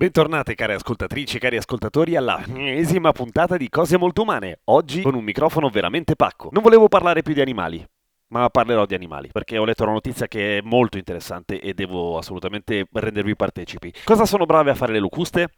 Bentornate cari ascoltatrici e cari ascoltatori alla ennesima puntata di Cose Molto Umane, oggi con un microfono veramente pacco. Non volevo parlare più di animali, ma parlerò di animali, perché ho letto una notizia che è molto interessante e devo assolutamente rendervi partecipi. Cosa sono brave a fare le locuste?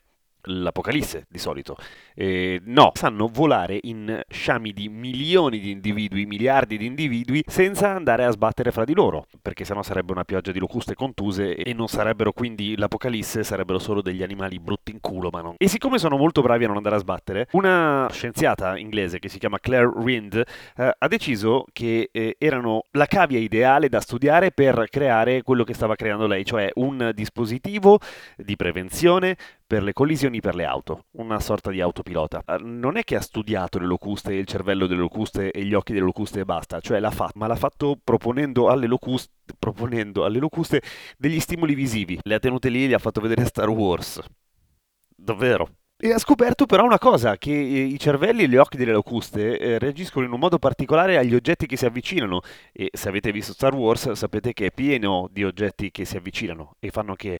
l'Apocalisse di solito. Eh, no, sanno volare in sciami di milioni di individui, miliardi di individui, senza andare a sbattere fra di loro, perché sennò sarebbe una pioggia di locuste contuse e non sarebbero quindi l'Apocalisse, sarebbero solo degli animali brutti in culo, ma non. E siccome sono molto bravi a non andare a sbattere, una scienziata inglese che si chiama Claire Rind eh, ha deciso che eh, erano la cavia ideale da studiare per creare quello che stava creando lei, cioè un dispositivo di prevenzione per le collisioni per le auto, una sorta di autopilota. Eh, non è che ha studiato le locuste, il cervello delle locuste e gli occhi delle locuste e basta, cioè l'ha fatto, ma l'ha fatto proponendo alle locuste, proponendo alle locuste degli stimoli visivi. Le ha tenute lì e gli ha fatto vedere Star Wars. Davvero. E ha scoperto però una cosa, che eh, i cervelli e gli occhi delle locuste eh, reagiscono in un modo particolare agli oggetti che si avvicinano. E se avete visto Star Wars sapete che è pieno di oggetti che si avvicinano e fanno che...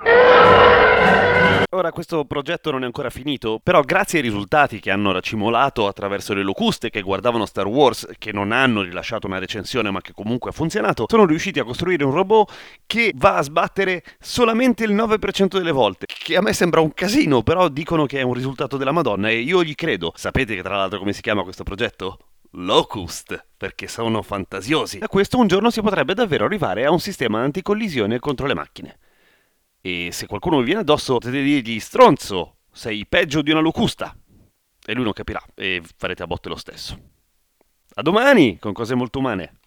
Ora questo progetto non è ancora finito, però grazie ai risultati che hanno racimolato attraverso le locuste che guardavano Star Wars, che non hanno rilasciato una recensione ma che comunque ha funzionato, sono riusciti a costruire un robot che va a sbattere solamente il 9% delle volte, che a me sembra un casino, però dicono che è un risultato risultato della Madonna e io gli credo. Sapete che tra l'altro come si chiama questo progetto? Locust, perché sono fantasiosi. Da questo un giorno si potrebbe davvero arrivare a un sistema anticollisione contro le macchine. E se qualcuno vi viene addosso potete dirgli stronzo, sei peggio di una locusta. E lui non capirà e farete a botte lo stesso. A domani con cose molto umane.